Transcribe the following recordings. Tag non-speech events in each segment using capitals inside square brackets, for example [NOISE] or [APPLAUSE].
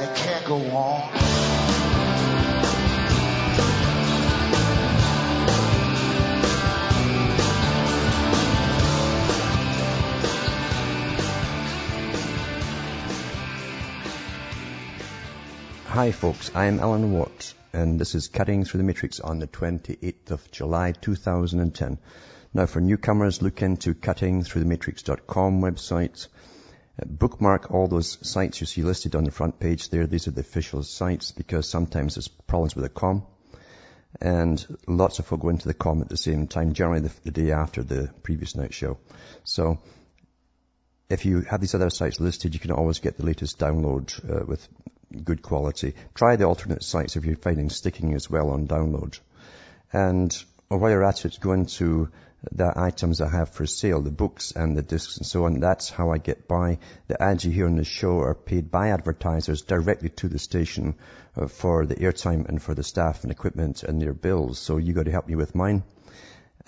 and it can't go on. Hi folks, I'm Alan Watt and this is Cutting Through the Matrix on the 28th of July 2010. Now for newcomers, look into cuttingthroughthematrix.com website. Bookmark all those sites you see listed on the front page there. These are the official sites because sometimes there's problems with the com. And lots of folk go into the com at the same time, generally the, the day after the previous night show. So if you have these other sites listed, you can always get the latest download uh, with good quality. Try the alternate sites if you're finding sticking as well on download. And while you're at it, go into the items I have for sale, the books and the discs and so on. That's how I get by. The ads you hear on the show are paid by advertisers directly to the station uh, for the airtime and for the staff and equipment and their bills. So you got to help me with mine.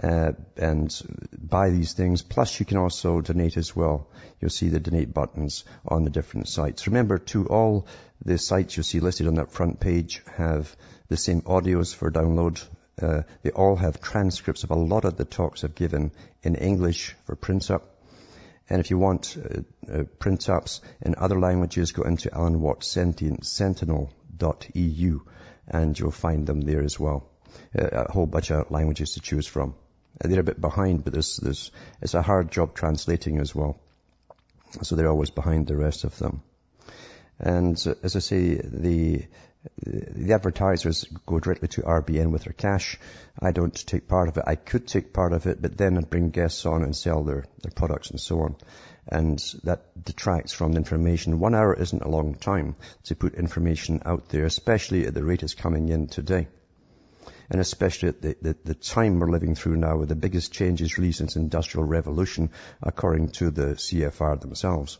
Uh, and buy these things. Plus, you can also donate as well. You'll see the donate buttons on the different sites. Remember, too, all the sites you'll see listed on that front page have the same audios for download. Uh, they all have transcripts of a lot of the talks I've given in English for print up. And if you want uh, uh, print ups in other languages, go into Alan Watt Sentinel.eu and you'll find them there as well. Uh, a whole bunch of languages to choose from. They're a bit behind, but there's, there's, it's a hard job translating as well. So they're always behind the rest of them. And as I say, the, the advertisers go directly to RBN with their cash. I don't take part of it. I could take part of it, but then I'd bring guests on and sell their, their products and so on. And that detracts from the information. One hour isn't a long time to put information out there, especially at the rate it's coming in today and especially at the, the, the, time we're living through now with the biggest changes really since industrial revolution according to the CFR themselves.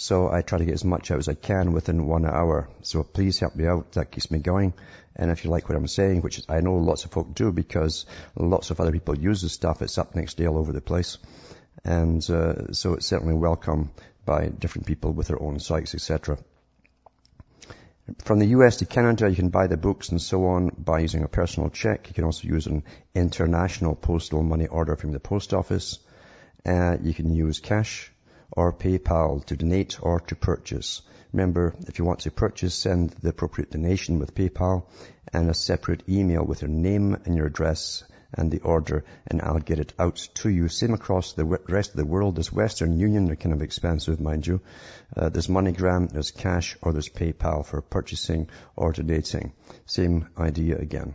So I try to get as much out as I can within one hour. So please help me out. That keeps me going. And if you like what I'm saying, which I know lots of folk do because lots of other people use this stuff, it's up next day all over the place. And uh, so it's certainly welcome by different people with their own sites, etc. From the US to Canada, you can buy the books and so on by using a personal check. You can also use an international postal money order from the post office. Uh, you can use cash or PayPal to donate or to purchase. Remember, if you want to purchase, send the appropriate donation with PayPal and a separate email with your name and your address and the order and I'll get it out to you. Same across the rest of the world. There's Western Union. They're kind of expensive, mind you. Uh, there's MoneyGram, there's cash, or there's PayPal for purchasing or donating. Same idea again.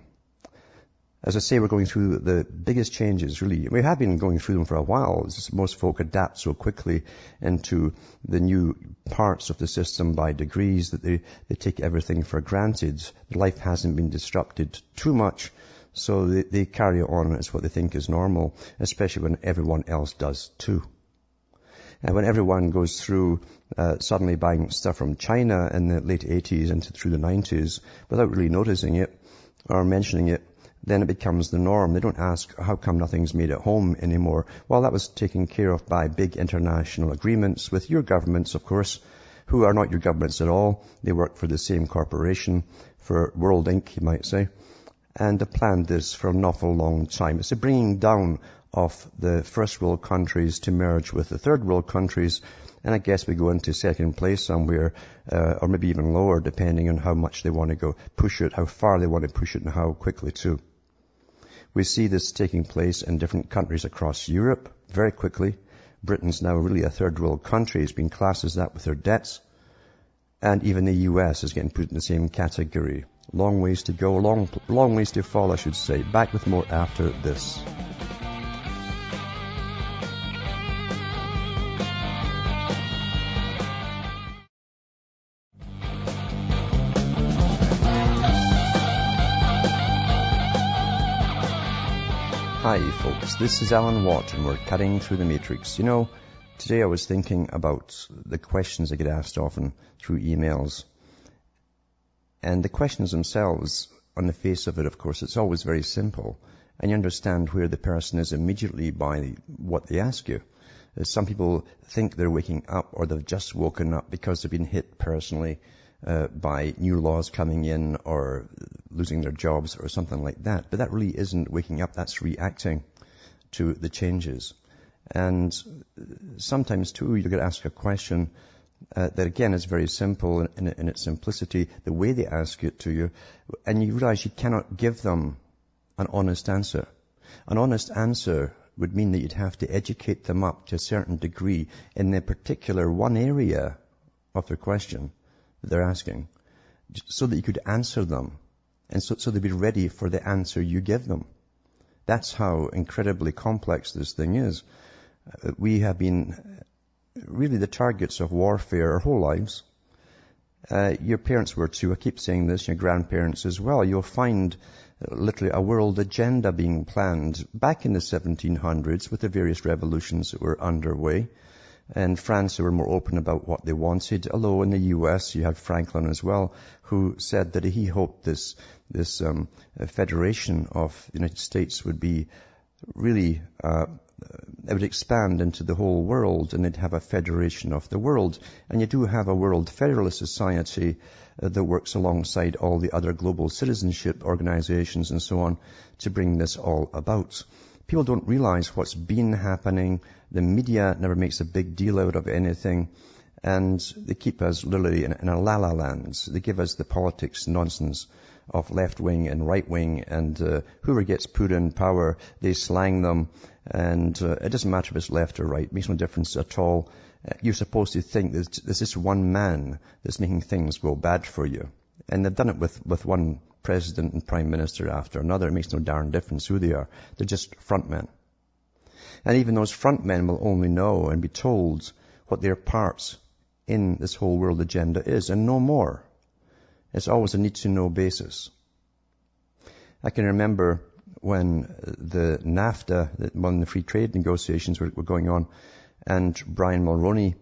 As I say, we're going through the biggest changes, really. We have been going through them for a while. Just most folk adapt so quickly into the new parts of the system by degrees that they, they take everything for granted. Life hasn't been disrupted too much so they, they carry on as what they think is normal, especially when everyone else does too. And when everyone goes through uh, suddenly buying stuff from China in the late 80s into through the 90s without really noticing it or mentioning it, then it becomes the norm. They don't ask, how come nothing's made at home anymore? Well, that was taken care of by big international agreements with your governments, of course, who are not your governments at all. They work for the same corporation, for World Inc., you might say and have planned this for an awful long time. It's a bringing down of the first world countries to merge with the third world countries, and I guess we go into second place somewhere, uh, or maybe even lower, depending on how much they want to go push it, how far they want to push it, and how quickly too. We see this taking place in different countries across Europe very quickly. Britain's now really a third world country. It's been classed as that with their debts. And even the US is getting put in the same category. Long ways to go, long, long ways to fall, I should say. Back with more after this. Folks, this is Alan Watt and we're cutting through the matrix. You know, today I was thinking about the questions I get asked often through emails. And the questions themselves, on the face of it, of course, it's always very simple. And you understand where the person is immediately by what they ask you. Some people think they're waking up or they've just woken up because they've been hit personally uh, by new laws coming in or losing their jobs or something like that. But that really isn't waking up. That's reacting to the changes. And sometimes too, you get asked a question uh, that again is very simple in, in, in, its simplicity, the way they ask it to you, and you realize you cannot give them an honest answer. An honest answer would mean that you'd have to educate them up to a certain degree in the particular one area of their question they're asking so that you could answer them and so, so they'd be ready for the answer you give them. That's how incredibly complex this thing is. Uh, we have been really the targets of warfare our whole lives. Uh, your parents were too. I keep saying this, your grandparents as well. You'll find literally a world agenda being planned back in the 1700s with the various revolutions that were underway. In France, they were more open about what they wanted, although in the US, you had Franklin as well, who said that he hoped this, this um, federation of the United States would be really, uh, it would expand into the whole world and they'd have a federation of the world. And you do have a world federalist society uh, that works alongside all the other global citizenship organizations and so on to bring this all about. People don't realize what's been happening. The media never makes a big deal out of anything. And they keep us literally in, in a la-la land. They give us the politics nonsense of left wing and right wing and uh, whoever gets put in power, they slang them. And uh, it doesn't matter if it's left or right. It makes no difference at all. Uh, you're supposed to think there's, there's this one man that's making things go bad for you. And they've done it with, with one president and prime minister after another. It makes no darn difference who they are. They're just frontmen. And even those frontmen will only know and be told what their parts in this whole world agenda is and no more. It's always a need to know basis. I can remember when the NAFTA, when the free trade negotiations were, were going on, and Brian Mulroney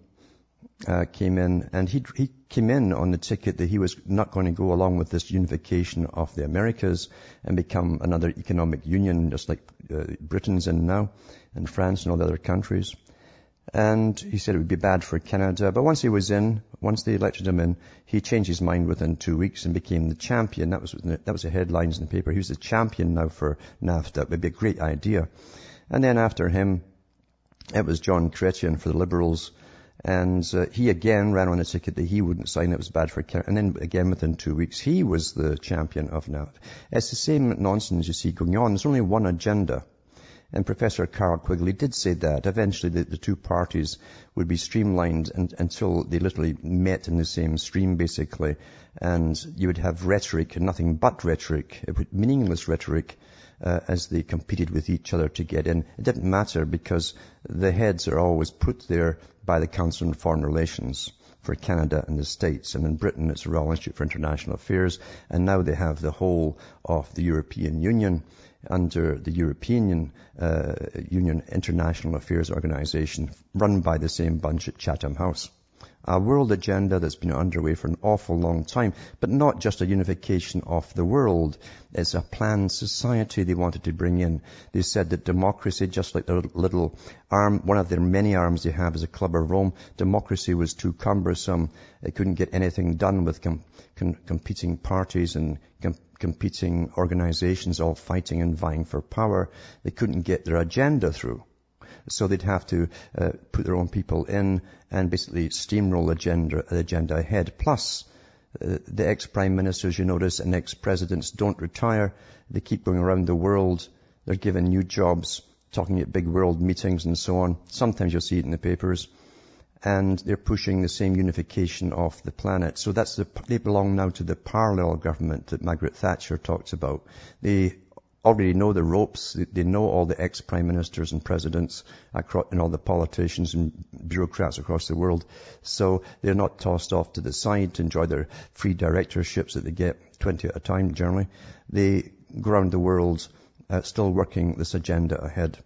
uh, came in, and he he came in on the ticket that he was not going to go along with this unification of the Americas and become another economic union, just like uh, Britain's in now, and France and all the other countries. And he said it would be bad for Canada. But once he was in, once they elected him in, he changed his mind within two weeks and became the champion. That was, that was the headlines in the paper. He was the champion now for NAFTA. It would be a great idea. And then after him, it was John Chrétien for the Liberals and uh, he again ran on a ticket that he wouldn't sign. It was bad for Canada. And then again, within two weeks, he was the champion of NAFTA. It's the same nonsense you see going on. There's only one agenda. And Professor Carroll Quigley did say that eventually the, the two parties would be streamlined and, until they literally met in the same stream, basically. And you would have rhetoric and nothing but rhetoric, meaningless rhetoric, uh, as they competed with each other to get in. It didn't matter because the heads are always put there by the Council on Foreign Relations for Canada and the States. And in Britain, it's the Royal Institute for International Affairs. And now they have the whole of the European Union under the European uh, Union International Affairs Organization run by the same bunch at Chatham House a world agenda that's been underway for an awful long time, but not just a unification of the world. It's a planned society they wanted to bring in. They said that democracy, just like their little arm, one of their many arms they have is a Club of Rome, democracy was too cumbersome. It couldn't get anything done with com- com- competing parties and com- competing organizations all fighting and vying for power. They couldn't get their agenda through. So they'd have to uh, put their own people in and basically steamroll agenda, agenda ahead. Plus, uh, the ex-prime ministers, you notice, and ex-presidents don't retire. They keep going around the world. They're given new jobs, talking at big world meetings and so on. Sometimes you'll see it in the papers. And they're pushing the same unification of the planet. So that's the, they belong now to the parallel government that Margaret Thatcher talks about. They already know the ropes. They know all the ex-prime ministers and presidents and all the politicians and bureaucrats across the world. So they're not tossed off to the side to enjoy their free directorships that they get 20 at a time generally. They go around the world uh, still working this agenda ahead.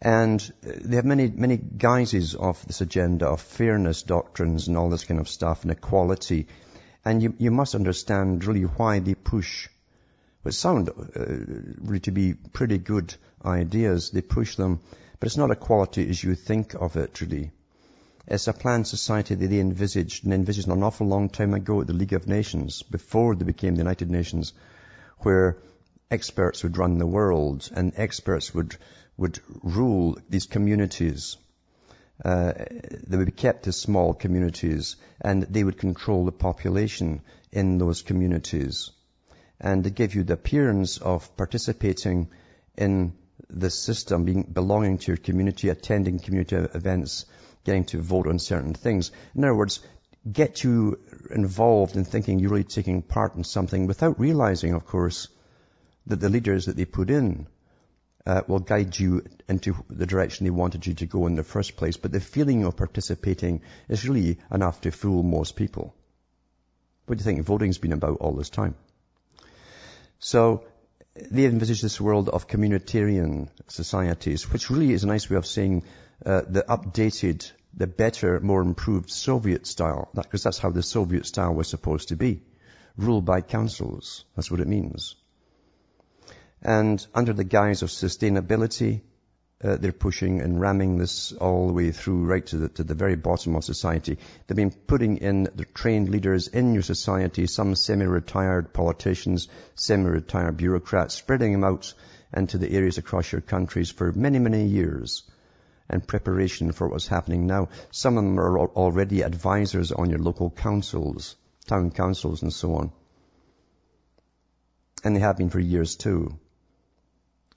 And they have many, many guises of this agenda of fairness doctrines and all this kind of stuff and equality. And you, you must understand really why they push what sound uh, really to be pretty good ideas. They push them, but it's not equality as you think of it really. It's a planned society that they envisaged and envisaged an awful long time ago at the League of Nations, before they became the United Nations, where experts would run the world and experts would would rule these communities. Uh, they would be kept as small communities and they would control the population in those communities. And give you the appearance of participating in the system, being, belonging to your community, attending community events, getting to vote on certain things. In other words, get you involved in thinking you're really taking part in something without realizing, of course, that the leaders that they put in uh, will guide you into the direction they wanted you to go in the first place. But the feeling of participating is really enough to fool most people. What do you think voting's been about all this time? So they envisage this world of communitarian societies, which really is a nice way of saying uh, the updated, the better, more improved Soviet style, because that's how the Soviet style was supposed to be. Ruled by councils. That's what it means. And under the guise of sustainability, uh, they're pushing and ramming this all the way through right to the, to the very bottom of society. They've been putting in the trained leaders in your society, some semi-retired politicians, semi-retired bureaucrats, spreading them out into the areas across your countries for many, many years in preparation for what's happening now. Some of them are already advisors on your local councils, town councils and so on. And they have been for years too.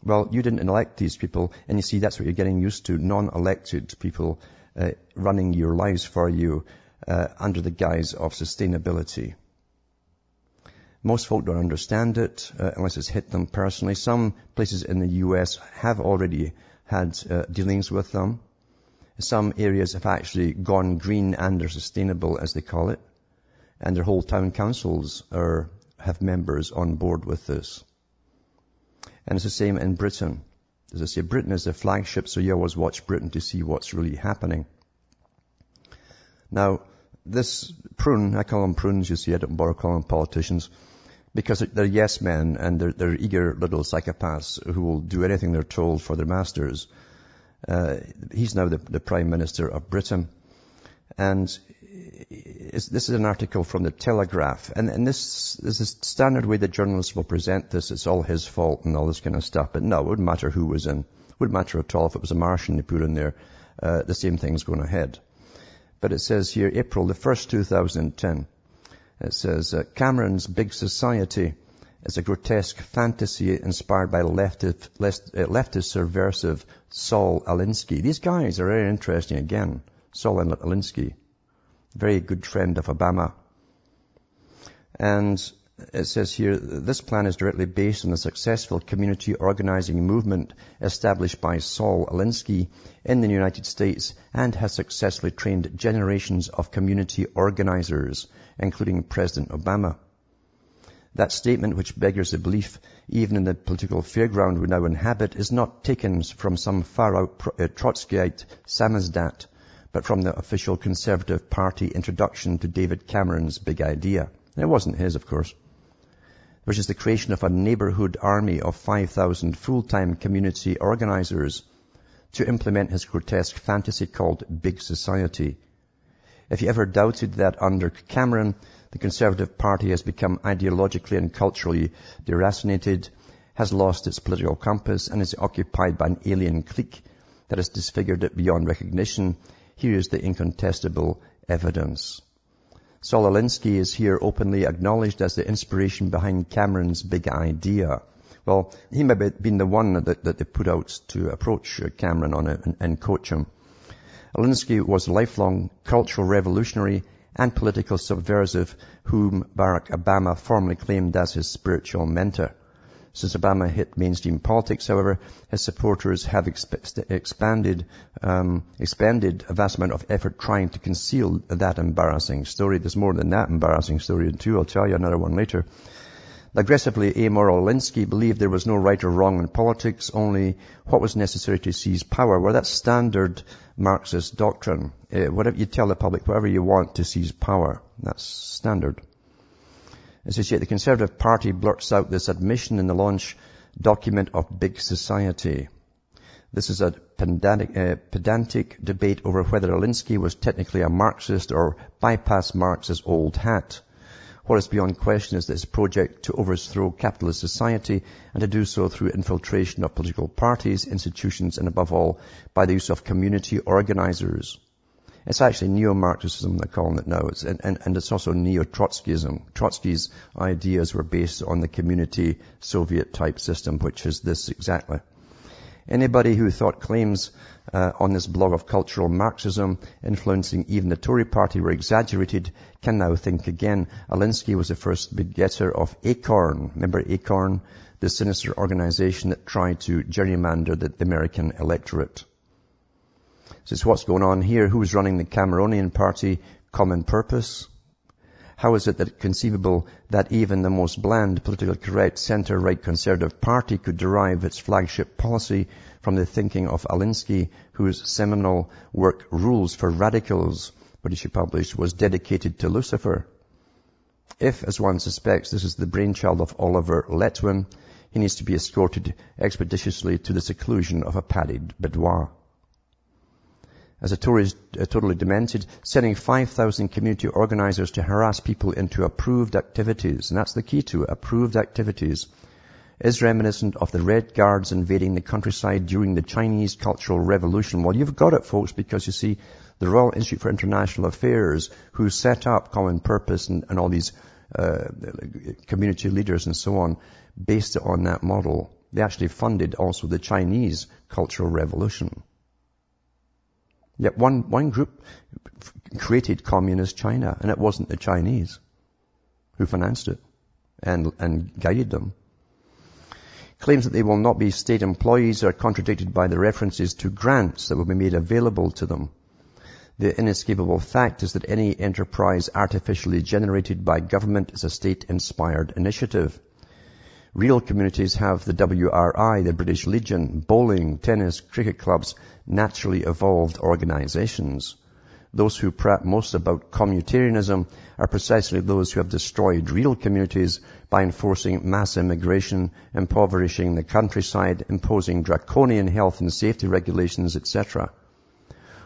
Well, you didn't elect these people, and you see that's what you're getting used to, non-elected people uh, running your lives for you uh, under the guise of sustainability. Most folk don't understand it uh, unless it's hit them personally. Some places in the U.S. have already had uh, dealings with them. Some areas have actually gone green and are sustainable, as they call it, and their whole town councils are have members on board with this. And it's the same in Britain. As I say, Britain is the flagship, so you always watch Britain to see what's really happening. Now, this prune, I call them prunes, you see, I don't bother calling them politicians, because they're yes men and they're, they're eager little psychopaths who will do anything they're told for their masters. Uh, he's now the, the Prime Minister of Britain. And this is an article from the Telegraph, and, and this is a standard way that journalists will present this. It's all his fault and all this kind of stuff. But no, it wouldn't matter who was in. It wouldn't matter at all if it was a Martian they put in there. Uh, the same thing's going ahead. But it says here, April the 1st, 2010. It says, uh, Cameron's Big Society is a grotesque fantasy inspired by leftist, uh, leftist subversive Saul Alinsky. These guys are very interesting again. Saul Alinsky very good friend of Obama. And it says here, this plan is directly based on the successful community organizing movement established by Saul Alinsky in the United States and has successfully trained generations of community organizers, including President Obama. That statement, which beggars the belief, even in the political fairground we now inhabit, is not taken from some far-out uh, Trotskyite samizdat, but from the official Conservative Party introduction to David Cameron's big idea. And it wasn't his, of course. Which is the creation of a neighborhood army of 5,000 full-time community organizers to implement his grotesque fantasy called Big Society. If you ever doubted that under Cameron, the Conservative Party has become ideologically and culturally deracinated, has lost its political compass, and is occupied by an alien clique that has disfigured it beyond recognition, here is the incontestable evidence. Saul Alinsky is here openly acknowledged as the inspiration behind Cameron's big idea. Well, he may have been the one that, that they put out to approach uh, Cameron on it and, and coach him. Alinsky was a lifelong cultural revolutionary and political subversive whom Barack Obama formerly claimed as his spiritual mentor. Since Obama hit mainstream politics, however, his supporters have exp- expanded, um, expended a vast amount of effort trying to conceal that embarrassing story. There's more than that embarrassing story too. I'll tell you another one later. Aggressively amoral Alinsky believed there was no right or wrong in politics, only what was necessary to seize power. Well, that's standard Marxist doctrine. Uh, whatever you tell the public, whatever you want to seize power. That's standard. As yet the Conservative Party blurts out this admission in the launch document of Big Society. This is a pedantic, uh, pedantic debate over whether Alinsky was technically a Marxist or bypassed Marx's old hat. What is beyond question is this project to overthrow capitalist society and to do so through infiltration of political parties, institutions, and above all, by the use of community organizers. It's actually neo-Marxism, they're calling it now. It's, and, and, and it's also neo-Trotskyism. Trotsky's ideas were based on the community Soviet type system, which is this exactly. Anybody who thought claims uh, on this blog of cultural Marxism influencing even the Tory party were exaggerated can now think again. Alinsky was the first begetter of ACORN. Remember ACORN? The sinister organization that tried to gerrymander the American electorate. Is what's going on here. Who's running the Cameronian party? Common purpose. How is it that conceivable that even the most bland, politically correct, center-right conservative party could derive its flagship policy from the thinking of Alinsky, whose seminal work Rules for Radicals, which he published, was dedicated to Lucifer? If, as one suspects, this is the brainchild of Oliver Letwin, he needs to be escorted expeditiously to the seclusion of a padded boudoir as a Tory is uh, totally demented, sending 5,000 community organizers to harass people into approved activities. And that's the key to it, approved activities. Is reminiscent of the Red Guards invading the countryside during the Chinese Cultural Revolution. Well, you've got it, folks, because you see, the Royal Institute for International Affairs, who set up Common Purpose and, and all these uh, community leaders and so on, based on that model. They actually funded also the Chinese Cultural Revolution. Yet one, one group created communist China, and it wasn't the Chinese who financed it and, and guided them. Claims that they will not be state employees are contradicted by the references to grants that will be made available to them. The inescapable fact is that any enterprise artificially generated by government is a state-inspired initiative. Real communities have the WRI, the British Legion, bowling, tennis, cricket clubs, naturally evolved organizations. Those who prate most about communitarianism are precisely those who have destroyed real communities by enforcing mass immigration, impoverishing the countryside, imposing draconian health and safety regulations, etc.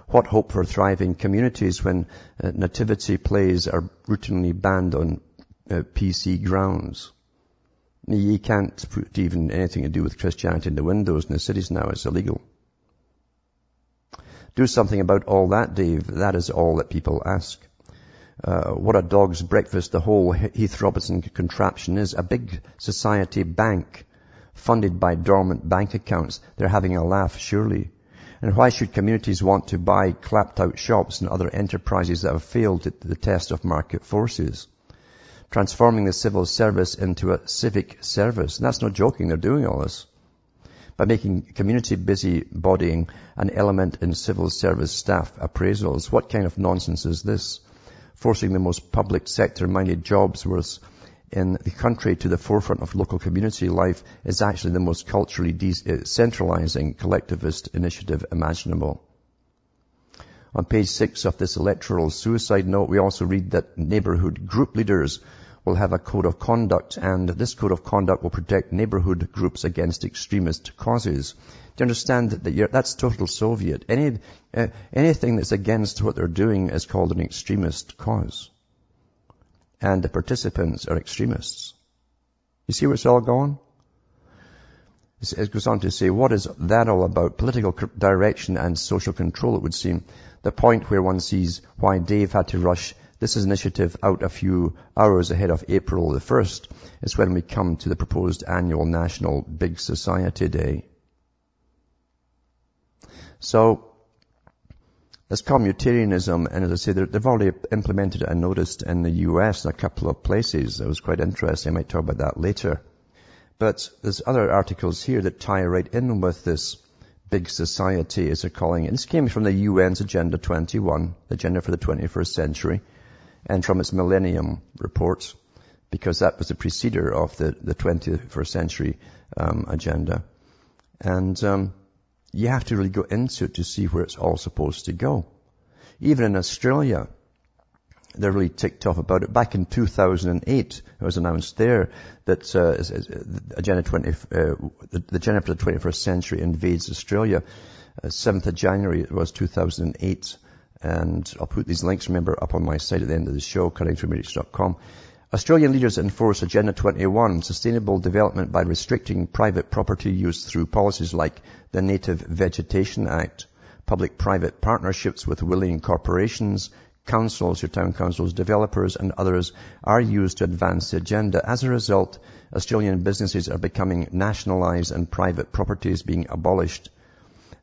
What hope for thriving communities when uh, nativity plays are routinely banned on uh, PC grounds? You can't put even anything to do with Christianity in the windows in the cities now. It's illegal. Do something about all that, Dave. That is all that people ask. Uh, what a dog's breakfast the whole Heath Robinson contraption is. A big society bank funded by dormant bank accounts. They're having a laugh, surely. And why should communities want to buy clapped out shops and other enterprises that have failed the test of market forces? Transforming the civil service into a civic service. And that's not joking, they're doing all this. By making community busybodying an element in civil service staff appraisals. What kind of nonsense is this? Forcing the most public sector minded jobs worth in the country to the forefront of local community life is actually the most culturally decentralizing uh, collectivist initiative imaginable. On page six of this electoral suicide note, we also read that neighborhood group leaders will have a code of conduct and this code of conduct will protect neighborhood groups against extremist causes. Do you understand that, that that's total Soviet? Any, uh, anything that's against what they're doing is called an extremist cause. And the participants are extremists. You see where it's all going? It goes on to say, what is that all about? Political direction and social control, it would seem. The point where one sees why Dave had to rush this initiative out a few hours ahead of April the 1st is when we come to the proposed annual National Big Society Day. So, as communitarianism, and as I say, they've already implemented it and noticed in the US in a couple of places. It was quite interesting. I might talk about that later. But there's other articles here that tie right in with this big society, as they're calling it. This came from the UN's Agenda 21, Agenda for the 21st Century and from its Millennium reports. because that was the preceder of the, the 21st century um, agenda. And um, you have to really go into it to see where it's all supposed to go. Even in Australia, they're really ticked off about it. Back in 2008, it was announced there that uh, Agenda 20, uh, the, agenda for the 21st century invades Australia. Uh, 7th of January, it was 2008. And I'll put these links, remember, up on my site at the end of the show, cuttingthroughmatrix.com. Australian leaders enforce Agenda 21, sustainable development by restricting private property use through policies like the Native Vegetation Act, public-private partnerships with willing corporations, councils, your town councils, developers and others are used to advance the agenda. As a result, Australian businesses are becoming nationalised and private property is being abolished.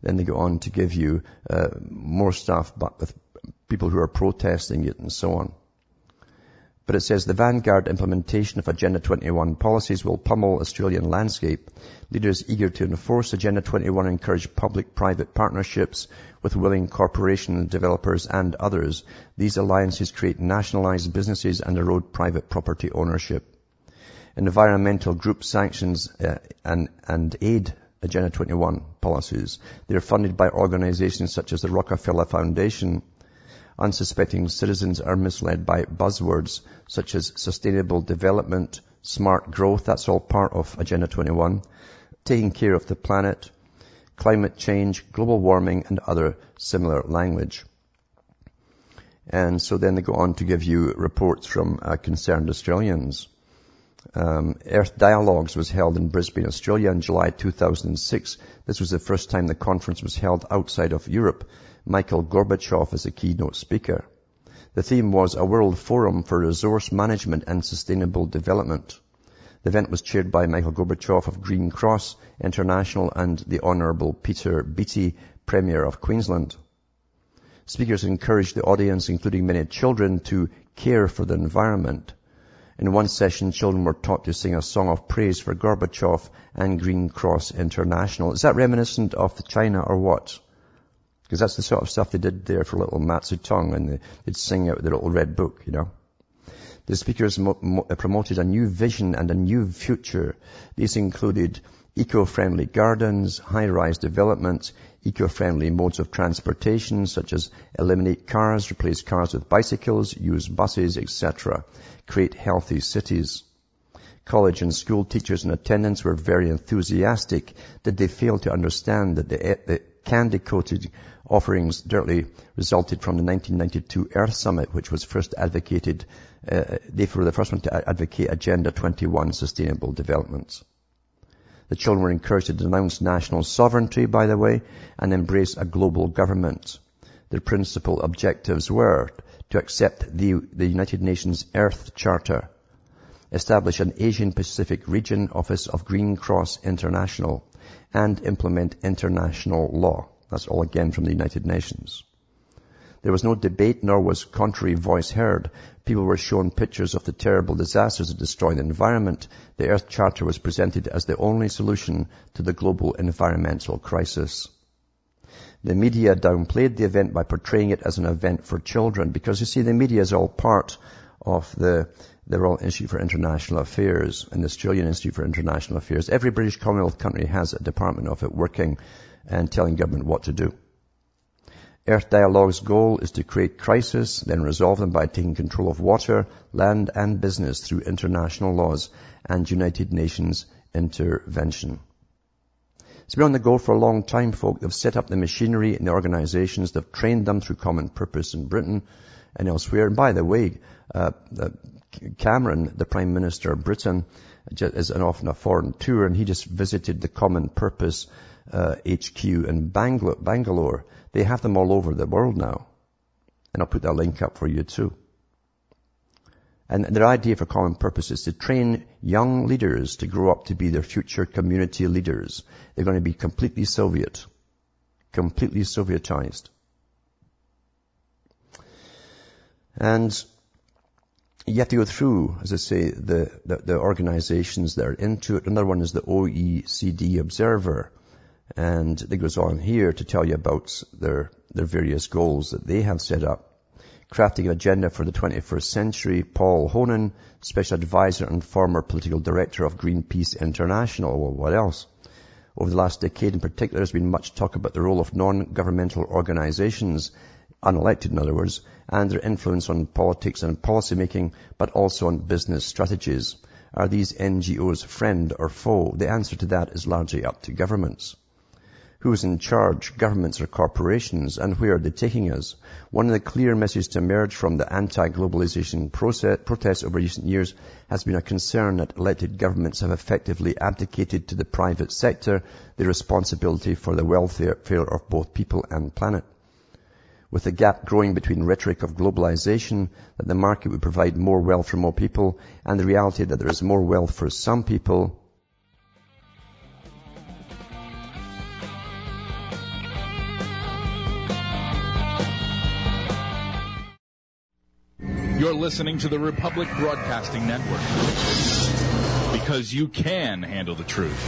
Then they go on to give you uh, more stuff, but with people who are protesting it and so on. But it says the vanguard implementation of Agenda 21 policies will pummel Australian landscape. Leaders eager to enforce Agenda 21 encourage public-private partnerships with willing corporation developers and others. These alliances create nationalised businesses and erode private property ownership. Environmental group sanctions uh, and, and aid Agenda 21 policies. They are funded by organizations such as the Rockefeller Foundation, Unsuspecting citizens are misled by buzzwords such as sustainable development, smart growth, that's all part of Agenda 21, taking care of the planet, climate change, global warming, and other similar language. And so then they go on to give you reports from uh, concerned Australians. Um, Earth Dialogues was held in Brisbane, Australia in July 2006. This was the first time the conference was held outside of Europe Michael Gorbachev as a keynote speaker. The theme was a world forum for resource management and sustainable development. The event was chaired by Michael Gorbachev of Green Cross International and the Honourable Peter Beattie, Premier of Queensland. Speakers encouraged the audience, including many children, to care for the environment. In one session, children were taught to sing a song of praise for Gorbachev and Green Cross International. Is that reminiscent of China or what? Because that's the sort of stuff they did there for little Mao Zedong and they'd sing out their little red book, you know. The speakers mo- mo- promoted a new vision and a new future. These included eco-friendly gardens, high-rise development, eco-friendly modes of transportation such as eliminate cars, replace cars with bicycles, use buses, etc. Create healthy cities. College and school teachers in attendance were very enthusiastic. Did they fail to understand that the, the candy-coated offerings directly resulted from the 1992 Earth Summit, which was first advocated, uh, they were the first one to advocate Agenda 21 sustainable developments. The children were encouraged to denounce national sovereignty, by the way, and embrace a global government. Their principal objectives were to accept the, the United Nations Earth Charter, establish an Asian Pacific Region Office of Green Cross International, and implement international law. That's all again from the United Nations. There was no debate nor was contrary voice heard. People were shown pictures of the terrible disasters that destroy the environment. The Earth Charter was presented as the only solution to the global environmental crisis. The media downplayed the event by portraying it as an event for children because you see the media is all part of the, the Royal Institute for International Affairs and the Australian Institute for International Affairs. Every British Commonwealth country has a department of it working and telling government what to do. Earth Dialogue's goal is to create crisis, then resolve them by taking control of water, land and business through international laws and United Nations intervention. It's been on the go for a long time, folk. They've set up the machinery and the organizations. They've trained them through Common Purpose in Britain and elsewhere. And by the way, uh, uh, Cameron, the Prime Minister of Britain, is often a foreign tour and he just visited the Common Purpose uh, HQ in Bangalore. They have them all over the world now. And I'll put that link up for you too. And their idea for common purpose is to train young leaders to grow up to be their future community leaders. They're going to be completely Soviet. Completely Sovietized. And you have to go through, as I say, the, the, the organizations that are into it. Another one is the OECD Observer. And it goes on here to tell you about their, their various goals that they have set up. Crafting an agenda for the 21st century, Paul Hohnen, special advisor and former political director of Greenpeace International. Well, what else? Over the last decade in particular, there's been much talk about the role of non-governmental organizations, unelected in other words, and their influence on politics and policy making, but also on business strategies. Are these NGOs friend or foe? The answer to that is largely up to governments. Who is in charge, governments or corporations, and where are they taking us? One of the clear messages to emerge from the anti-globalization protests over recent years has been a concern that elected governments have effectively abdicated to the private sector the responsibility for the welfare of both people and planet. With the gap growing between rhetoric of globalization, that the market would provide more wealth for more people, and the reality that there is more wealth for some people You're listening to the Republic Broadcasting Network because you can handle the truth.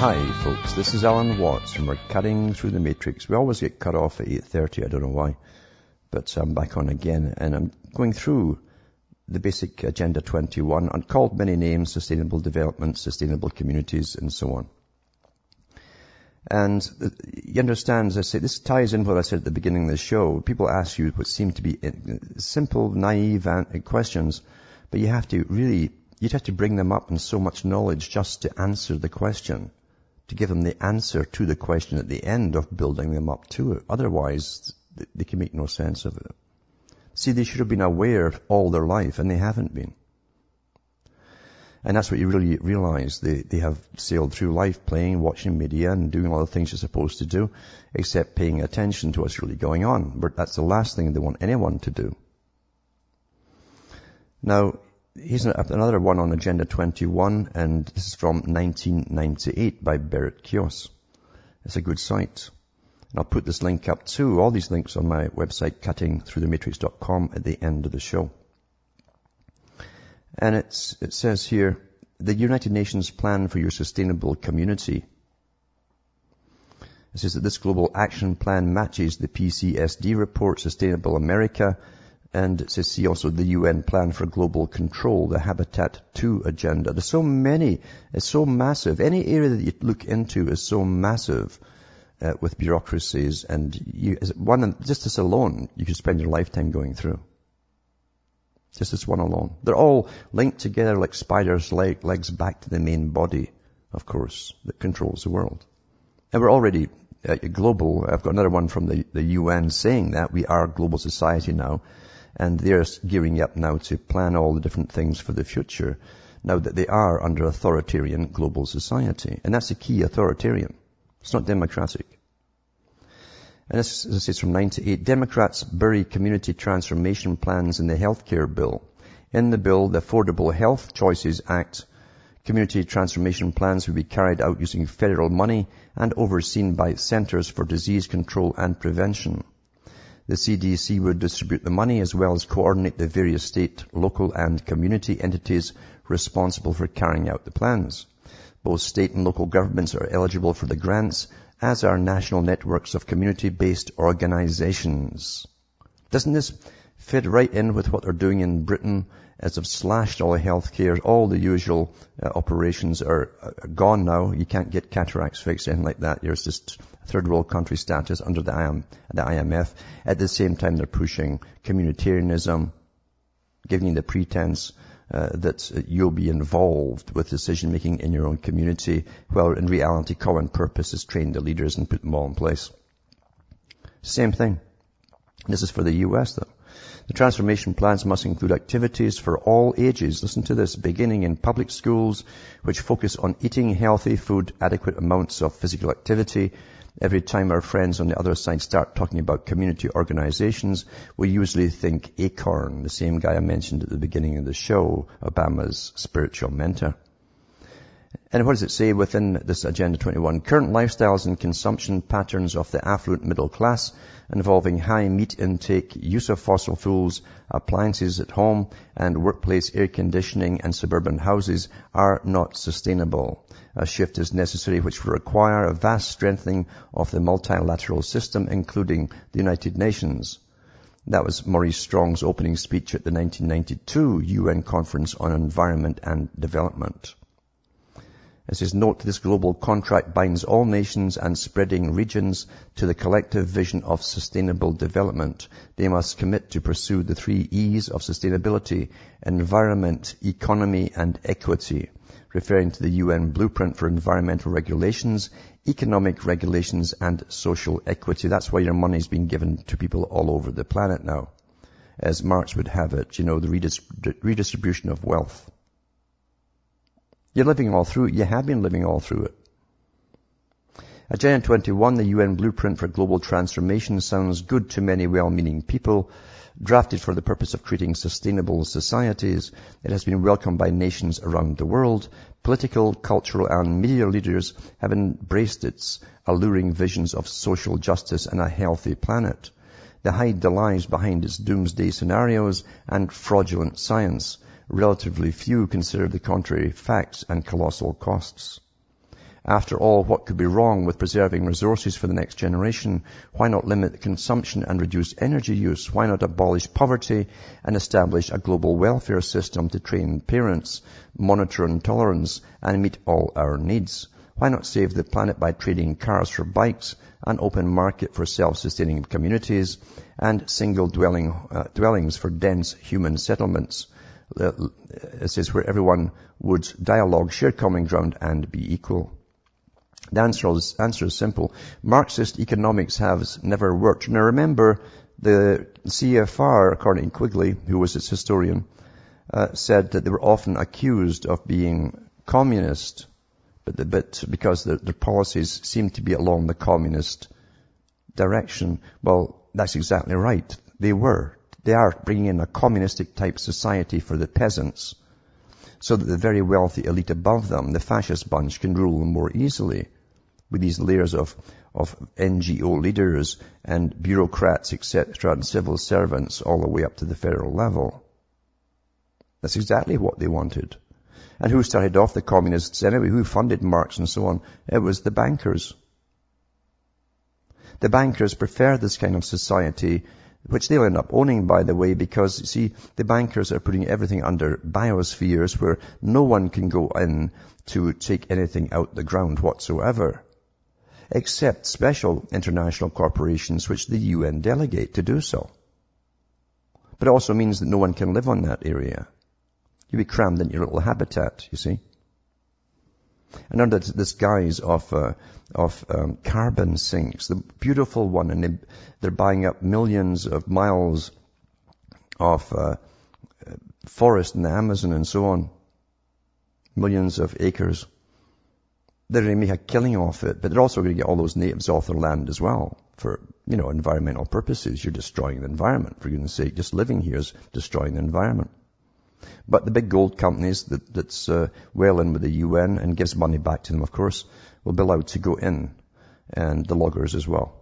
Hi folks, this is Alan Watts and we're cutting through the matrix. We always get cut off at 8.30, I don't know why. But I'm back on again and I'm going through the basic Agenda 21 and called many names, sustainable development, sustainable communities, and so on. And uh, you understand, as I say, this ties in what I said at the beginning of the show. People ask you what seem to be uh, simple, naive questions, but you have to really, you'd have to bring them up in so much knowledge just to answer the question, to give them the answer to the question at the end of building them up to it. Otherwise, they can make no sense of it. See, they should have been aware all their life, and they haven't been. And that's what you really realize. They, they have sailed through life playing, watching media, and doing all the things you're supposed to do, except paying attention to what's really going on. But that's the last thing they want anyone to do. Now, here's another one on Agenda 21, and this is from 1998 by Berit Kjos. It's a good site. And I'll put this link up too, all these links on my website, cuttingthroughthematrix.com at the end of the show. And it's, it says here, the United Nations Plan for Your Sustainable Community. It says that this global action plan matches the PCSD report, Sustainable America, and it says see also the UN Plan for Global Control, the Habitat 2 agenda. There's so many, it's so massive. Any area that you look into is so massive uh, with bureaucracies and you, one, just this alone, you could spend your lifetime going through. Just this one alone. They're all linked together like spiders' leg, legs back to the main body, of course, that controls the world. And we're already uh, global. I've got another one from the, the UN saying that we are a global society now. And they're gearing up now to plan all the different things for the future now that they are under authoritarian global society. And that's a key authoritarian. It's not democratic. And this, as I say, it's from 98. Democrats bury community transformation plans in the healthcare bill. In the bill, the Affordable Health Choices Act, community transformation plans will be carried out using federal money and overseen by Centers for Disease Control and Prevention. The CDC would distribute the money as well as coordinate the various state, local and community entities responsible for carrying out the plans. Both state and local governments are eligible for the grants, as are national networks of community-based organizations. Doesn't this fit right in with what they're doing in Britain as they've slashed all the healthcare, all the usual uh, operations are uh, gone now. You can't get cataracts fixed, anything like that. There's just third world country status under the, IM, the IMF. At the same time, they're pushing communitarianism, giving you the pretense uh, that you'll be involved with decision making in your own community, while in reality common purpose is train the leaders and put them all in place. Same thing. This is for the US though. The transformation plans must include activities for all ages. Listen to this. Beginning in public schools, which focus on eating healthy food, adequate amounts of physical activity, Every time our friends on the other side start talking about community organizations, we usually think Acorn, the same guy I mentioned at the beginning of the show, Obama's spiritual mentor. And what does it say within this Agenda 21? Current lifestyles and consumption patterns of the affluent middle class involving high meat intake, use of fossil fuels, appliances at home, and workplace air conditioning and suburban houses are not sustainable. A shift is necessary which will require a vast strengthening of the multilateral system, including the United Nations. That was Maurice Strong's opening speech at the 1992 UN Conference on Environment and Development. It says, note this global contract binds all nations and spreading regions to the collective vision of sustainable development. They must commit to pursue the three E's of sustainability, environment, economy, and equity, referring to the UN blueprint for environmental regulations, economic regulations, and social equity. That's why your money's being given to people all over the planet now. As Marx would have it, you know, the redistribution of wealth. You're living all through it. You have been living all through it. Agenda 21, the UN Blueprint for Global Transformation, sounds good to many well-meaning people. Drafted for the purpose of creating sustainable societies, it has been welcomed by nations around the world. Political, cultural, and media leaders have embraced its alluring visions of social justice and a healthy planet. They hide the lies behind its doomsday scenarios and fraudulent science relatively few consider the contrary facts and colossal costs. After all, what could be wrong with preserving resources for the next generation? Why not limit consumption and reduce energy use? Why not abolish poverty and establish a global welfare system to train parents, monitor intolerance, and meet all our needs? Why not save the planet by trading cars for bikes, an open market for self-sustaining communities, and single dwelling, uh, dwellings for dense human settlements? It says where everyone would dialogue, share common ground, and be equal. The answer is, answer is simple. Marxist economics has never worked. Now remember, the CFR, according to Quigley, who was its historian, uh, said that they were often accused of being communist, but, the, but because their, their policies seemed to be along the communist direction. Well, that's exactly right. They were. They are bringing in a communistic type society for the peasants so that the very wealthy elite above them, the fascist bunch, can rule them more easily with these layers of, of NGO leaders and bureaucrats, etc., and civil servants all the way up to the federal level. That's exactly what they wanted. And who started off the communists anyway? Who funded Marx and so on? It was the bankers. The bankers prefer this kind of society which they'll end up owning, by the way, because, you see, the bankers are putting everything under biospheres where no one can go in to take anything out the ground whatsoever, except special international corporations which the UN delegate to do so. But it also means that no one can live on that area. You'll be crammed in your little habitat, you see. And under this guise of, uh, of um, carbon sinks, the beautiful one, and they, are buying up millions of miles of uh, forest in the Amazon and so on, millions of acres. They're going to make a killing off it, but they're also going to get all those natives off their land as well for, you know, environmental purposes. You're destroying the environment, for goodness sake. Just living here is destroying the environment. But the big gold companies that, that's uh, well in with the UN and gives money back to them, of course, will be allowed to go in, and the loggers as well.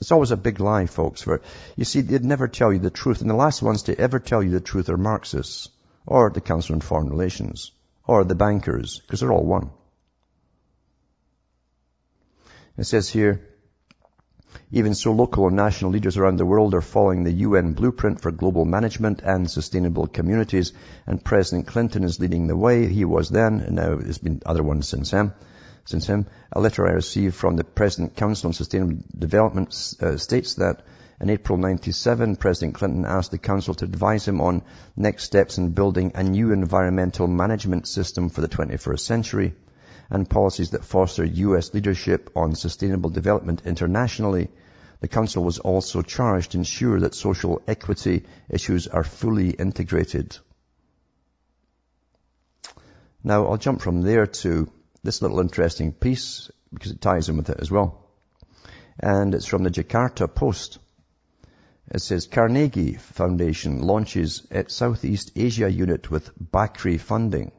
It's always a big lie, folks. For you see, they'd never tell you the truth, and the last ones to ever tell you the truth are Marxists, or the Council on Foreign Relations, or the bankers, because they're all one. It says here, even so, local and national leaders around the world are following the UN blueprint for global management and sustainable communities, and President Clinton is leading the way. He was then, and now there's been other ones since him. Since him, a letter I received from the President Council on Sustainable Development uh, states that in April 97, President Clinton asked the Council to advise him on next steps in building a new environmental management system for the 21st century and policies that foster U.S. leadership on sustainable development internationally. The Council was also charged to ensure that social equity issues are fully integrated. Now I'll jump from there to this little interesting piece because it ties in with it as well. And it's from the Jakarta Post. It says Carnegie Foundation launches its Southeast Asia unit with Bakrie funding.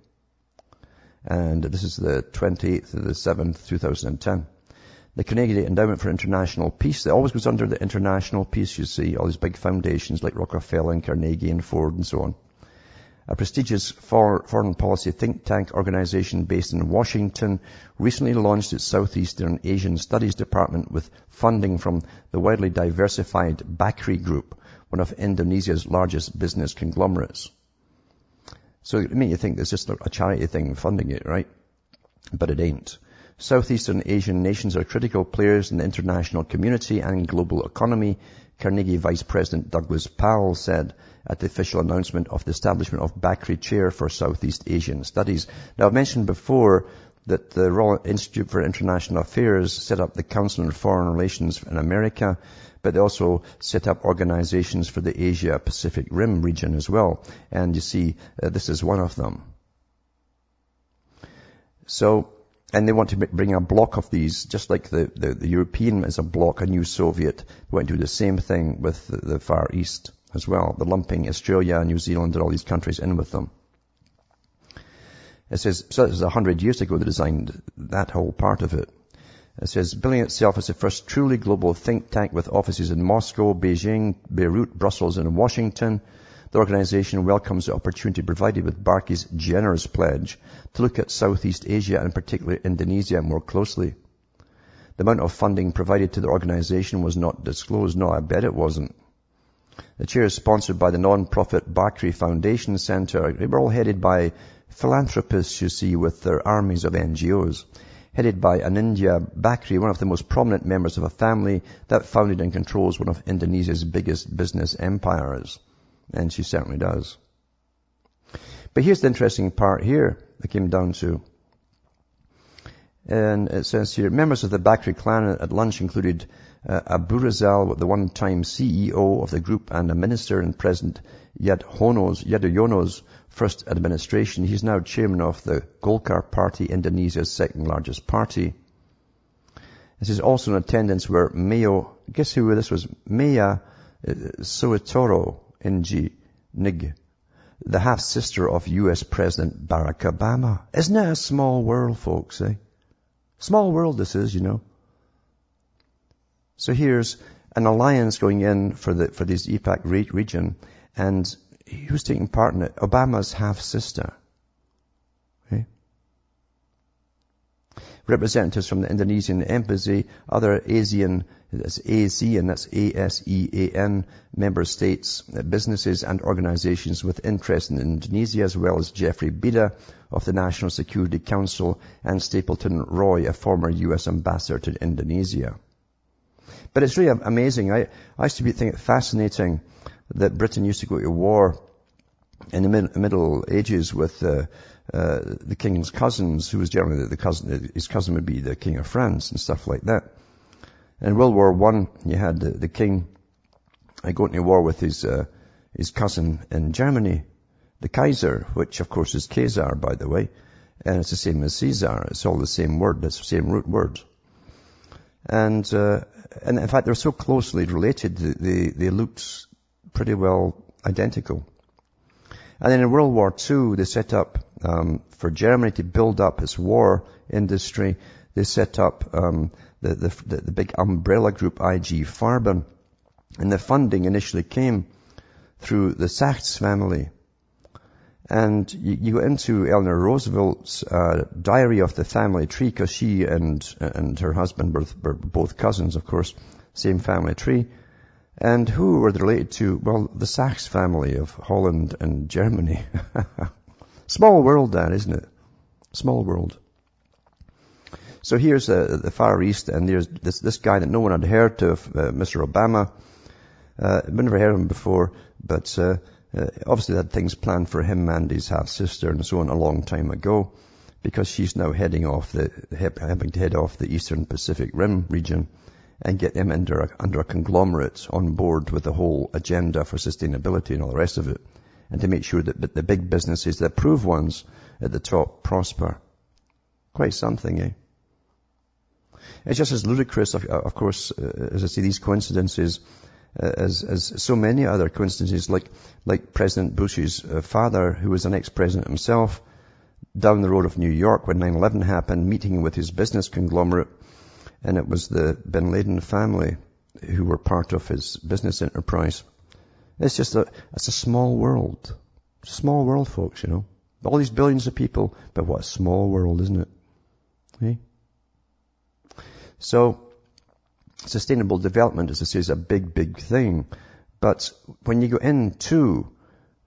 And this is the 28th of the 7th, 2010. The Carnegie Endowment for International Peace, that always goes under the international peace, you see, all these big foundations like Rockefeller and Carnegie and Ford and so on. A prestigious foreign policy think tank organization based in Washington recently launched its Southeastern Asian Studies Department with funding from the widely diversified Bakrie Group, one of Indonesia's largest business conglomerates. So it made you think there's just a charity thing funding it, right? But it ain't. Southeastern Asian nations are critical players in the international community and global economy, Carnegie Vice President Douglas Paal said at the official announcement of the establishment of Bakrie Chair for Southeast Asian Studies. Now, I've mentioned before that the Royal Institute for International Affairs set up the Council on Foreign Relations in America, but they also set up organizations for the Asia Pacific Rim region as well. And you see, uh, this is one of them. So, and they want to bring a block of these, just like the, the, the European is a block, a new Soviet. Want to do the same thing with the, the Far East as well. The lumping Australia, New Zealand, and all these countries in with them. It says, so it was a hundred years ago they designed that whole part of it. It says, billing itself as the first truly global think tank with offices in Moscow, Beijing, Beirut, Brussels, and Washington. The organization welcomes the opportunity provided with Bakrie's generous pledge to look at Southeast Asia and particularly Indonesia more closely. The amount of funding provided to the organization was not disclosed. No, I bet it wasn't. The chair is sponsored by the non-profit Bakrie Foundation Center. They were all headed by philanthropists, you see, with their armies of NGOs. Headed by Anindya Bakrie, one of the most prominent members of a family that founded and controls one of Indonesia's biggest business empires. And she certainly does. But here's the interesting part here that came down to. And it says here, members of the Bakrie clan at lunch included uh, Aburizal, the one-time CEO of the group and a minister in President Yudhoyono's, Yudhoyono's first administration. He's now chairman of the Golkar Party, Indonesia's second largest party. This is also in attendance where Mayo, guess who this was? Maya uh, Soetoro Ng Nig, the half-sister of US President Barack Obama. Isn't that a small world, folks, eh? Small world this is, you know. So here's an alliance going in for the, for this APAC re- region, and who's taking part in it? Obama's half-sister. Okay? representatives from the Indonesian embassy, other ASEAN, that's ASEAN, that's A-S-E-A-N, member states, uh, businesses and organizations with interest in Indonesia, as well as Jeffrey Bader of the National Security Council and Stapleton Roy, a former U.S. ambassador to Indonesia. But it's really amazing. I, I used to be think it fascinating that Britain used to go to war in the mid, Middle Ages with uh, uh, the king's cousins, who was generally the cousin, his cousin would be the king of France and stuff like that. In World War One, you had the, the king uh, going to war with his uh, his cousin in Germany, the Kaiser, which of course is Caesar, by the way, and it's the same as Caesar. It's all the same word. It's the same root word. And uh, and in fact, they're so closely related. That they they looked pretty well identical. And then in World War II, they set up, um, for Germany to build up its war industry, they set up um, the, the, the, big umbrella group IG Farben. And the funding initially came through the Sachs family. And you, you go into Eleanor Roosevelt's uh, diary of the family tree, because she and and her husband were, were both cousins, of course, same family tree. And who were they related to? Well, the Sachs family of Holland and Germany. [LAUGHS] Small world that, isn't it? Small world. So here's uh, the Far East, and there's this, this guy that no one had heard of, uh, Mr. Obama. Uh, I've never heard of him before, but uh, uh, obviously they had things planned for him and his half-sister and so on a long time ago, because she's now heading off the, having to head off the Eastern Pacific Rim region and get them under a, under a conglomerate on board with the whole agenda for sustainability and all the rest of it. And to make sure that the big businesses, the approved ones at the top prosper. Quite something, eh? It's just as ludicrous, of, of course, uh, as I see these coincidences, uh, as, as so many other coincidences, like, like President Bush's uh, father, who was an ex-president himself, down the road of New York when 9-11 happened, meeting with his business conglomerate, and it was the Bin Laden family who were part of his business enterprise. It's just a, it's a small world. A small world, folks, you know. All these billions of people, but what a small world, isn't it? Okay? So, sustainable development, as I say, is a big, big thing. But when you go into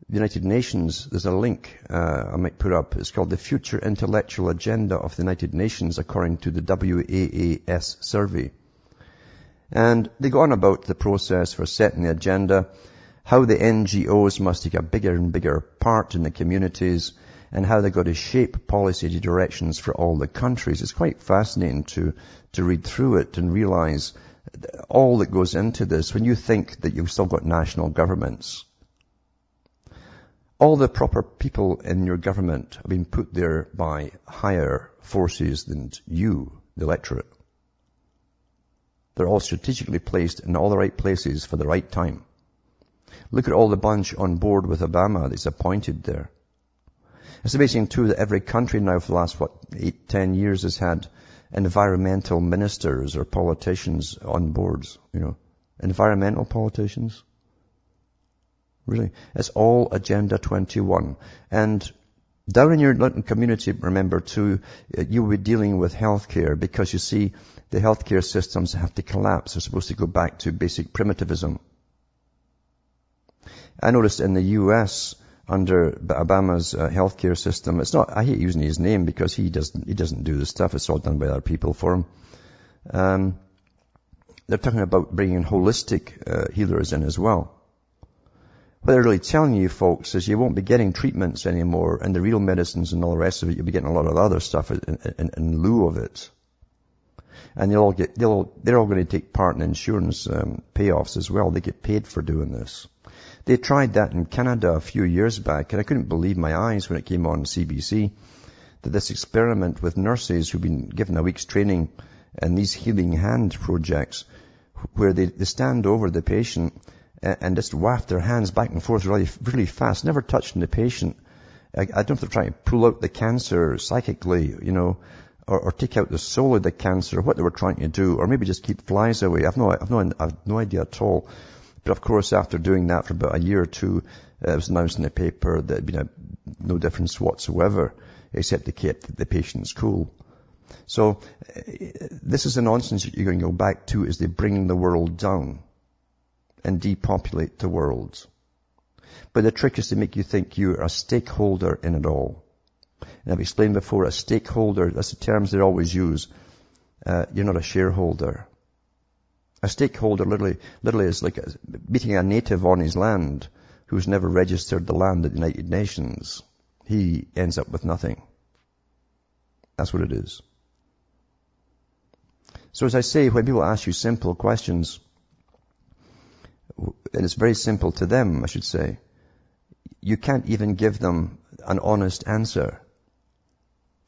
the United Nations, there's a link uh, I might put up. It's called the Future Intellectual Agenda of the United Nations, according to the WAAS survey. And they go on about the process for setting the agenda, how the NGOs must take a bigger and bigger part in the communities, and how they've got to shape policy directions for all the countries. It's quite fascinating to, to read through it and realize all that goes into this when you think that you've still got national governments. All the proper people in your government have been put there by higher forces than you, the electorate. They're all strategically placed in all the right places for the right time. Look at all the bunch on board with Obama that's appointed there. It's amazing too that every country now for the last, what, eight, ten years has had environmental ministers or politicians on boards, you know. Environmental politicians. Really. It's all Agenda 21. And down in your community, remember too, uh, you will be dealing with healthcare because you see the healthcare systems have to collapse. They're supposed to go back to basic primitivism. I noticed in the US, under Obama's uh, healthcare system. It's not, I hate using his name because he doesn't, he doesn't do the stuff. It's all done by other people for him. Um, they're talking about bringing holistic uh, healers in as well. What they're really telling you folks is you won't be getting treatments anymore and the real medicines and all the rest of it. You'll be getting a lot of other stuff in, in, in lieu of it. And they'll all get, they'll, they're all going to take part in insurance um, payoffs as well. They get paid for doing this. They tried that in Canada a few years back, and I couldn't believe my eyes when it came on CBC that this experiment with nurses who've been given a week's training in these healing hand projects, where they, they stand over the patient and, and, just waft their hands back and forth really, really fast, never touching the patient. I, I don't know if they're trying to pull out the cancer psychically, you know, or, or, take out the soul of the cancer, what they were trying to do, or maybe just keep flies away. I've no, I've no, I've no idea at all. But of course, after doing that for about a year or two, it was announced in the paper that been a, no difference whatsoever, except they kept the patients cool. So this is the nonsense that you're going to go back to is they bring the world down and depopulate the world. But the trick is to make you think you're a stakeholder in it all. And I've explained before, a stakeholder, that's the terms they always use. Uh, you're not a shareholder. A stakeholder literally, literally is like meeting a native on his land who's never registered the land at the United Nations. He ends up with nothing. That's what it is. So as I say, when people ask you simple questions, and it's very simple to them, I should say, you can't even give them an honest answer.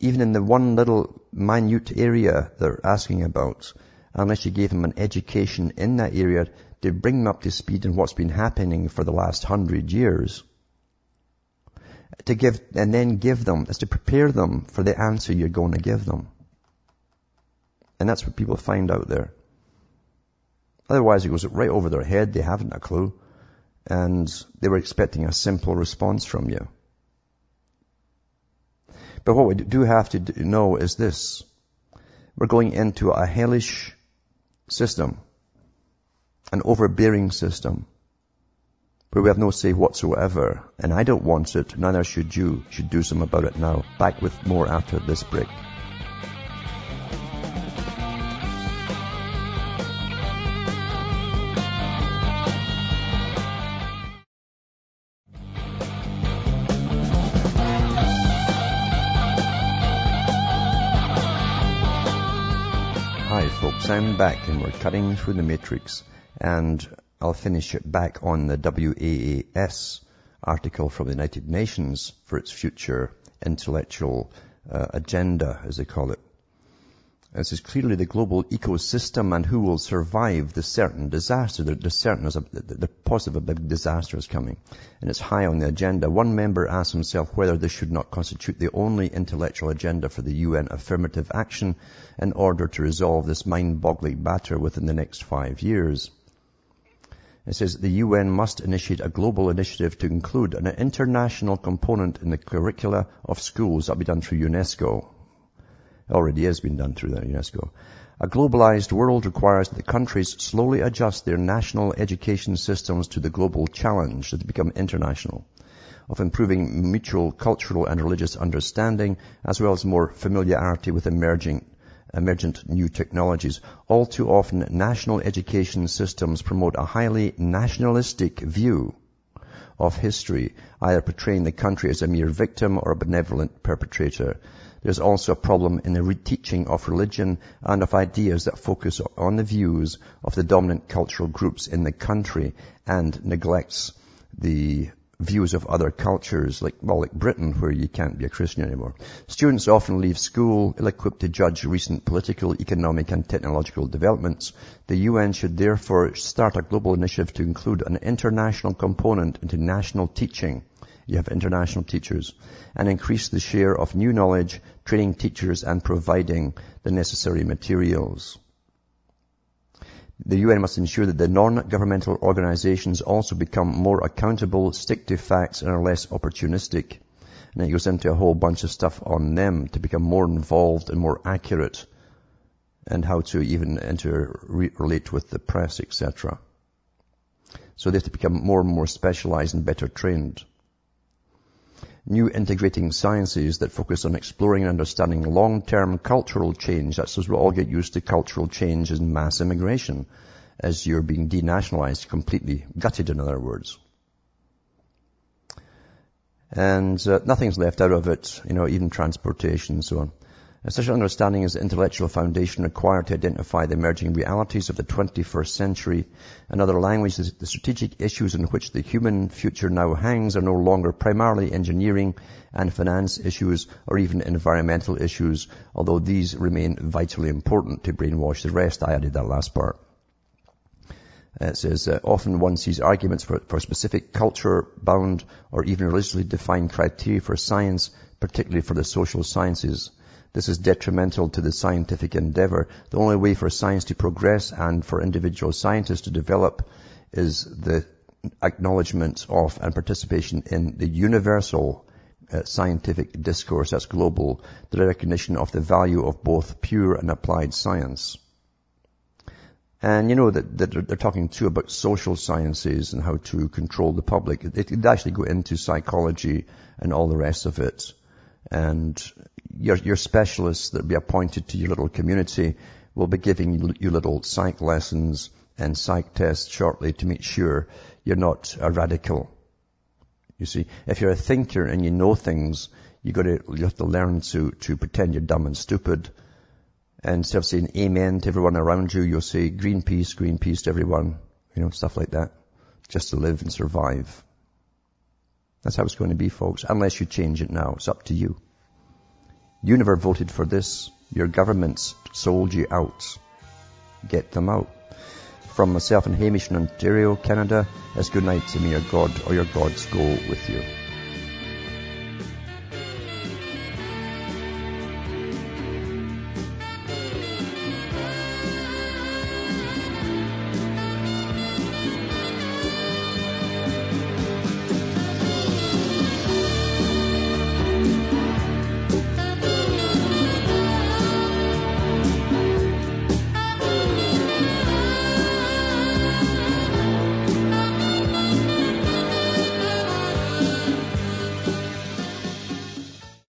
Even in the one little minute area they're asking about, unless you gave them an education in that area to bring them up to speed on what's been happening for the last hundred years. To give, and then give them, is to prepare them for the answer you're going to give them. And that's what people find out there. Otherwise it goes right over their head, they haven't a clue, and they were expecting a simple response from you. But what we do have to know is this. We're going into a hellish system, an overbearing system, where we have no say whatsoever. And I don't want it, neither should you. should do something about it now. Back with more after this break. I'm back and we're cutting through the matrix and I'll finish it back on the WAAS article from the United Nations for its future intellectual uh, agenda, as they call it. It is clearly the global ecosystem and who will survive the certain disaster. The, the certain is a, the, the big disaster is coming. And it's high on the agenda. One member asked himself whether this should not constitute the only intellectual agenda for the UN affirmative action in order to resolve this mind-boggling matter within the next five years. It says the UN must initiate a global initiative to include an international component in the curricula of schools. That'll be done through UNESCO already has been done through the UNESCO. A globalized world requires that the countries slowly adjust their national education systems to the global challenge to become international of improving mutual cultural and religious understanding as well as more familiarity with emerging emergent new technologies. All too often, national education systems promote a highly nationalistic view of history, either portraying the country as a mere victim or a benevolent perpetrator. There's also a problem in the reteaching of religion and of ideas that focus on the views of the dominant cultural groups in the country and neglects the views of other cultures, like, well, like Britain, where you can't be a Christian anymore. Students often leave school ill-equipped to judge recent political, economic and technological developments. The UN should therefore start a global initiative to include an international component into national teaching you have international teachers, and increase the share of new knowledge, training teachers and providing the necessary materials. The UN must ensure that the non-governmental organizations also become more accountable, stick to facts, and are less opportunistic. And it goes into a whole bunch of stuff on them to become more involved and more accurate and how to even interrelate with the press, etc. So they have to become more and more specialized and better trained new integrating sciences that focus on exploring and understanding long-term cultural change. That's as we all get used to cultural change and mass immigration as you're being denationalized, completely gutted in other words. And uh, nothing's left out of it, you know, even transportation and so on. Such an understanding is the intellectual foundation required to identify the emerging realities of the 21st century. In other languages, the strategic issues on which the human future now hangs are no longer primarily engineering and finance issues or even environmental issues, although these remain vitally important to brainwash the rest. I added that last part. It says, uh, often one sees arguments for, for specific culture-bound or even religiously defined criteria for science, particularly for the social sciences. This is detrimental to the scientific endeavor. The only way for science to progress and for individual scientists to develop is the acknowledgement of and participation in the universal uh, scientific discourse that's global, the recognition of the value of both pure and applied science. And you know that, that they're talking too about social sciences and how to control the public. Could actually go into psychology and all the rest of it. And your, your specialists that will be appointed to your little community will be giving you little psych lessons and psych tests shortly to make sure you're not a radical. You see, if you're a thinker and you know things, you got to you have to learn to to pretend you're dumb and stupid. And instead of saying amen to everyone around you, you'll say green peace, green peace to everyone. You know, stuff like that. Just to live and survive. That's how it's going to be, folks. Unless you change it now. It's up to you. You never voted for this. Your governments sold you out. Get them out. From myself and Hamish in Ontario, Canada, it's good night to me, your God or your gods go with you.